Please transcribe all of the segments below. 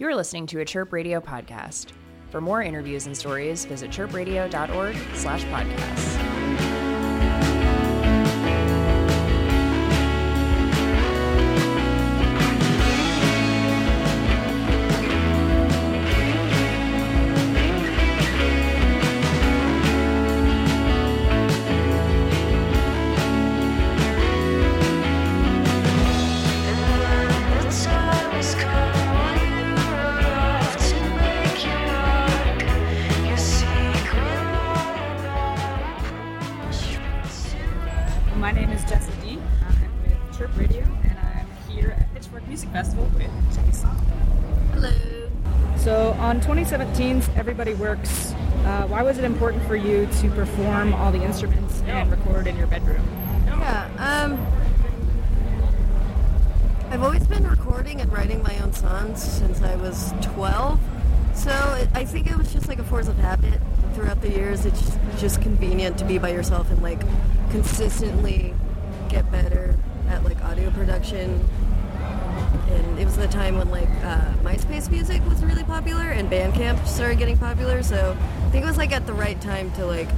You're listening to a Chirp Radio podcast. For more interviews and stories, visit chirpradio.org slash podcasts. Festival with Jackie Hello. So, on 2017's Everybody Works, uh, why was it important for you to perform all the instruments and record in your bedroom? Yeah, um, I've always been recording and writing my own songs since I was 12. So it, I think it was just like a force of habit throughout the years. It's just, just convenient to be by yourself and like consistently get better at like audio production. And it was the time when like uh, MySpace music was really popular and Bandcamp started getting popular. So I think it was like at the right time to like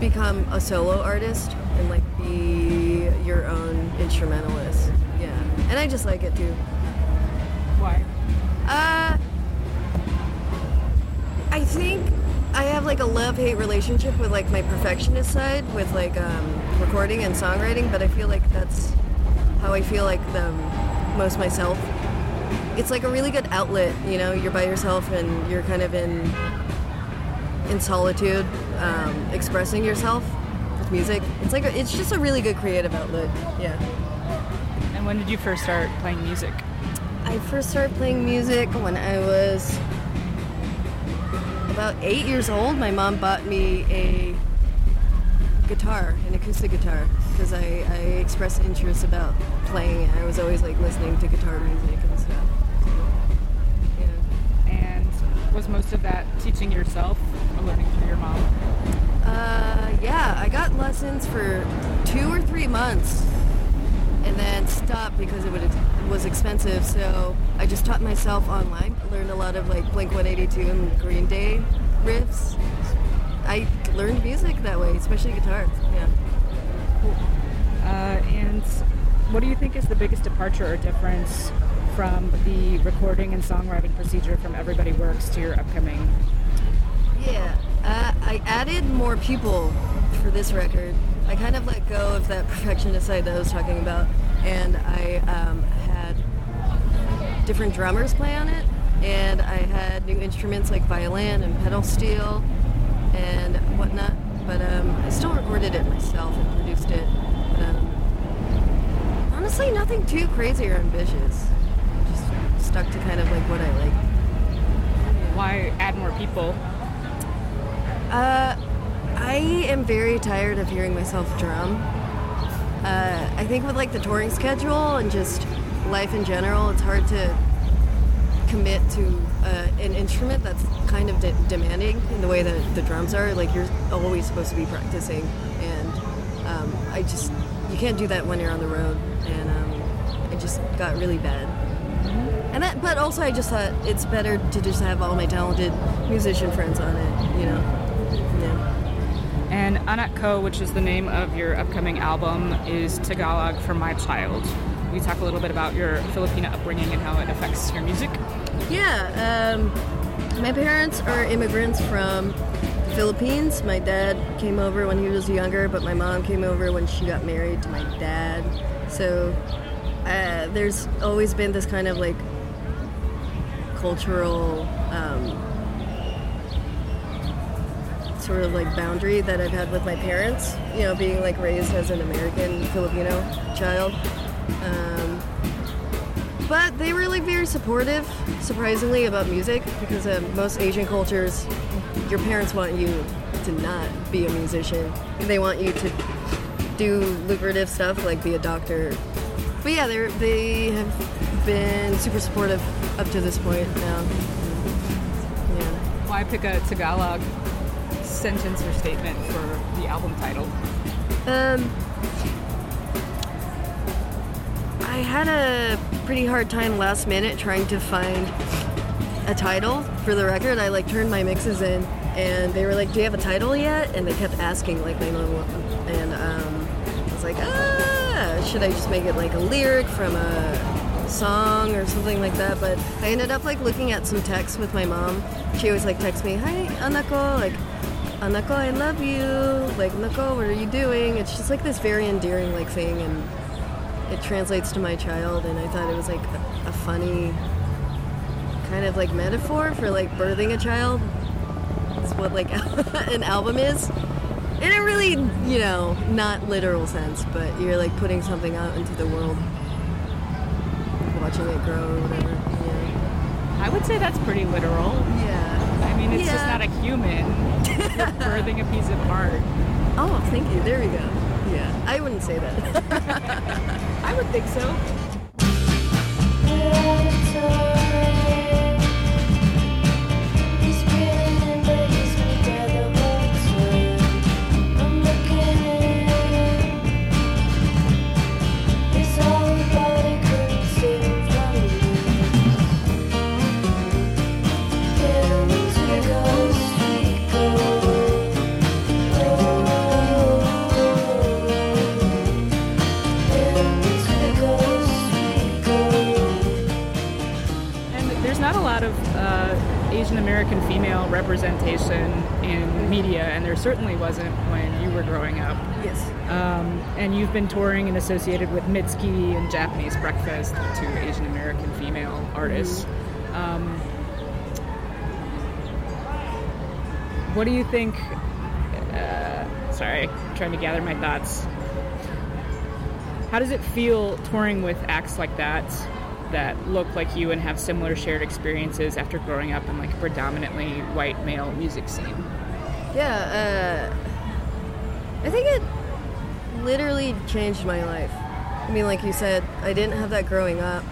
become a solo artist and like be your own instrumentalist. Yeah. And I just like it too. Why? Uh I think I have like a love-hate relationship with like my perfectionist side with like um, recording and songwriting, but I feel like that's how I feel like the most myself. It's like a really good outlet, you know. You're by yourself and you're kind of in in solitude, um, expressing yourself with music. It's like a, it's just a really good creative outlet. Yeah. And when did you first start playing music? I first started playing music when I was about eight years old. My mom bought me a guitar, an acoustic guitar, because I, I expressed interest about playing. I was always like listening to guitar music and stuff. Yeah. And was most of that teaching yourself or learning through your mom? Uh, yeah, I got lessons for two or three months and then stopped because it would, was expensive. So I just taught myself online. Learned a lot of like Blink 182 and Green Day riffs. I learned music that way, especially guitar. Yeah. Uh, and what do you think is the biggest departure or difference from the recording and songwriting procedure from Everybody Works to your upcoming? Yeah, uh, I added more people for this record. I kind of let go of that perfectionist side that I was talking about, and I um, had different drummers play on it, and I had new instruments like violin and pedal steel and whatnot. But um, I still recorded it myself and produced it. But, um, honestly, nothing too crazy or ambitious. Just stuck to kind of like what I like. Why add more people? Uh, I am very tired of hearing myself drum. Uh, I think with like the touring schedule and just life in general, it's hard to commit to uh, an instrument that's kind of de- demanding in the way that the drums are. Like you're always supposed to be practicing, and um, I just you can't do that when you're on the road, and um, it just got really bad. And that, but also I just thought it's better to just have all my talented musician friends on it, you know. Yeah. And Anak Ko, which is the name of your upcoming album, is Tagalog for My Child. We talk a little bit about your Filipino upbringing and how it affects your music. Yeah, um, my parents are immigrants from the Philippines. My dad came over when he was younger, but my mom came over when she got married to my dad. So uh, there's always been this kind of like cultural um, sort of like boundary that I've had with my parents. You know, being like raised as an American Filipino child. Um, but they were like very supportive, surprisingly, about music because uh, most Asian cultures, your parents want you to not be a musician. They want you to do lucrative stuff like be a doctor. But yeah, they they have been super supportive up to this point now. Yeah. Why pick a Tagalog sentence or statement for the album title? Um, had a pretty hard time last minute trying to find a title for the record. I like turned my mixes in, and they were like, "Do you have a title yet?" And they kept asking like my mom, and um, I was like, "Ah, should I just make it like a lyric from a song or something like that?" But I ended up like looking at some text with my mom. She always like texts me, "Hi, Anako," like. Anako, I love you. Like, Nako, what are you doing? It's just like this very endearing like thing, and it translates to my child. And I thought it was like a, a funny kind of like metaphor for like birthing a child. It's what like an album is. In a really, you know, not literal sense, but you're like putting something out into the world, watching it grow or whatever. Yeah. I would say that's pretty literal. Yeah. I mean, it's just not a human. You're birthing a piece of art. Oh, thank you. There we go. Yeah. I wouldn't say that. I would think so. Asian American female representation in media, and there certainly wasn't when you were growing up. yes. Um, and you've been touring and associated with Mitski and Japanese Breakfast, two Asian American female artists. Um, what do you think? Uh, sorry, I'm trying to gather my thoughts. How does it feel touring with acts like that that look like you and have similar shared experiences after growing up in like a predominantly white male music scene? Yeah, uh, I think it literally changed my life. I mean, like you said, I didn't have that growing up.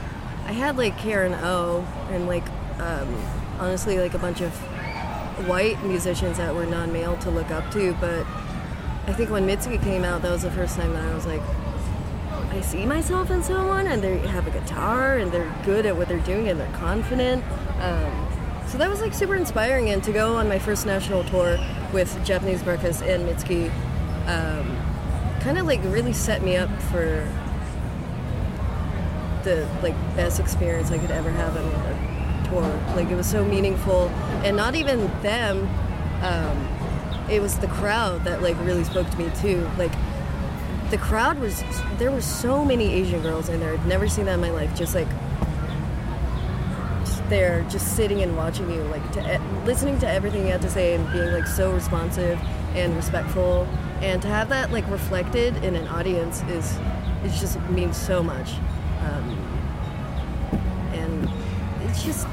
I had like Karen O and like um, honestly like a bunch of white musicians that were non-male to look up to, but I think when Mitski came out, that was the first time that I was like, I see myself in someone, and they have a guitar, and they're good at what they're doing, and they're confident. Um, so that was like super inspiring, and to go on my first national tour with Japanese Breakfast and Mitski, um, kind of like really set me up for the like best experience I could ever have on a tour. Like it was so meaningful, and not even them. Um, it was the crowd that like really spoke to me too. Like the crowd was there were so many Asian girls in there. I'd never seen that in my life. Just like just there, just sitting and watching you, like to e- listening to everything you had to say and being like so responsive and respectful. And to have that like reflected in an audience is it just means so much. Um, and it's just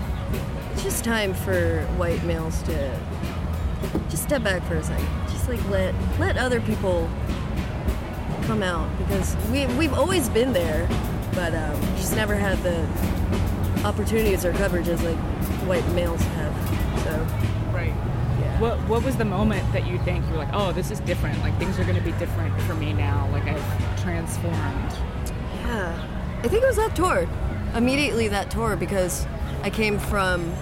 it's just time for white males to just step back for a second. Just like let let other people come out because we we've always been there, but um, just never had the opportunities or coverage as like white males have. So Right. yeah. What What was the moment that you think you were like, oh, this is different? Like things are going to be different for me now. Like I've transformed. Yeah, I think it was that tour. Immediately that tour because I came from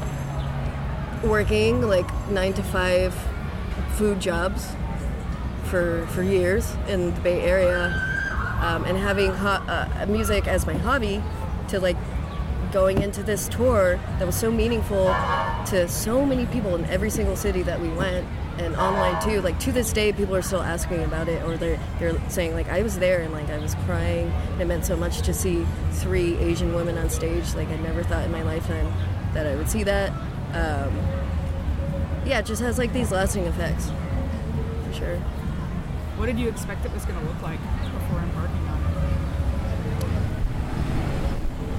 working like nine to five food jobs for for years in the Bay Area, um, and having uh, music as my hobby, to like going into this tour that was so meaningful to so many people in every single city that we went and online too. Like to this day people are still asking about it or they're they're saying like I was there and like I was crying. And it meant so much to see three Asian women on stage like I never thought in my lifetime that I would see that. Um, yeah it just has like these lasting effects for sure What did you expect it was going to look like before embarking on it?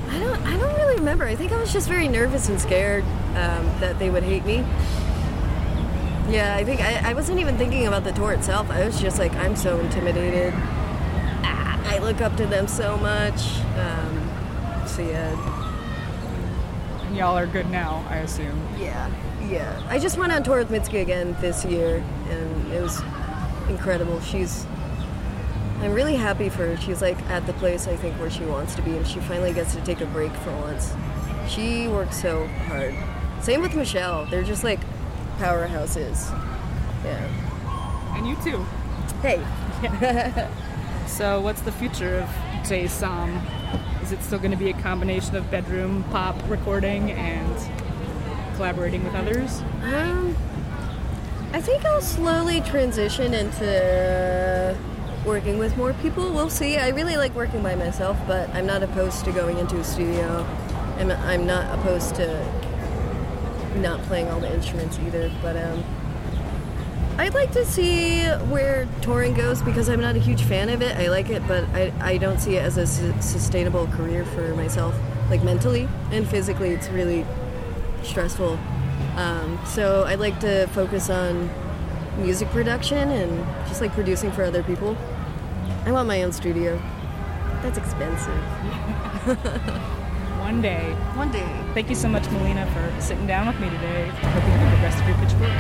I don't I don't really remember I think I was just very nervous and scared um, that they would hate me Yeah, I think I, I wasn't even thinking about the tour itself. I was just like, I'm so intimidated. Ah, I look up to them so much. Um, so yeah, And y'all are good now, I assume. yeah, yeah. I just went on tour with Mitski again this year, and it was incredible. She's I'm really happy for her. She's like at the place I think where she wants to be, and she finally gets to take a break for once. She works so hard. Same with Michelle. They're just like powerhouses. Yeah. And you too. Hey. So, what's the future of Jay Som? Is it still going to be a combination of bedroom pop recording and collaborating with others? Um, I think I'll slowly transition into working with more people. We'll see. I really like working by myself, but I'm not opposed to going into a studio. I'm, I'm not opposed to not playing all the instruments either. But um, I'd like to see where touring goes because I'm not a huge fan of it. I like it, but I, I don't see it as a su- sustainable career for myself, like mentally and physically. It's really stressful. Um, so I'd like to focus on music production and just like producing for other people. I want my own studio. That's expensive. One day. One day. Thank you so much, Melina, for sitting down with me today. I hope you have a good rest of your Pitchfork.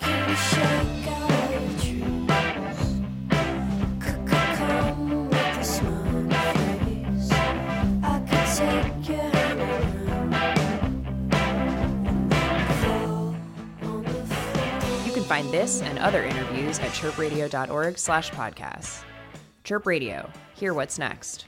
Can you shake this and other interviews at chirpradio.org slash podcasts. Chirp Radio. Hear what's next.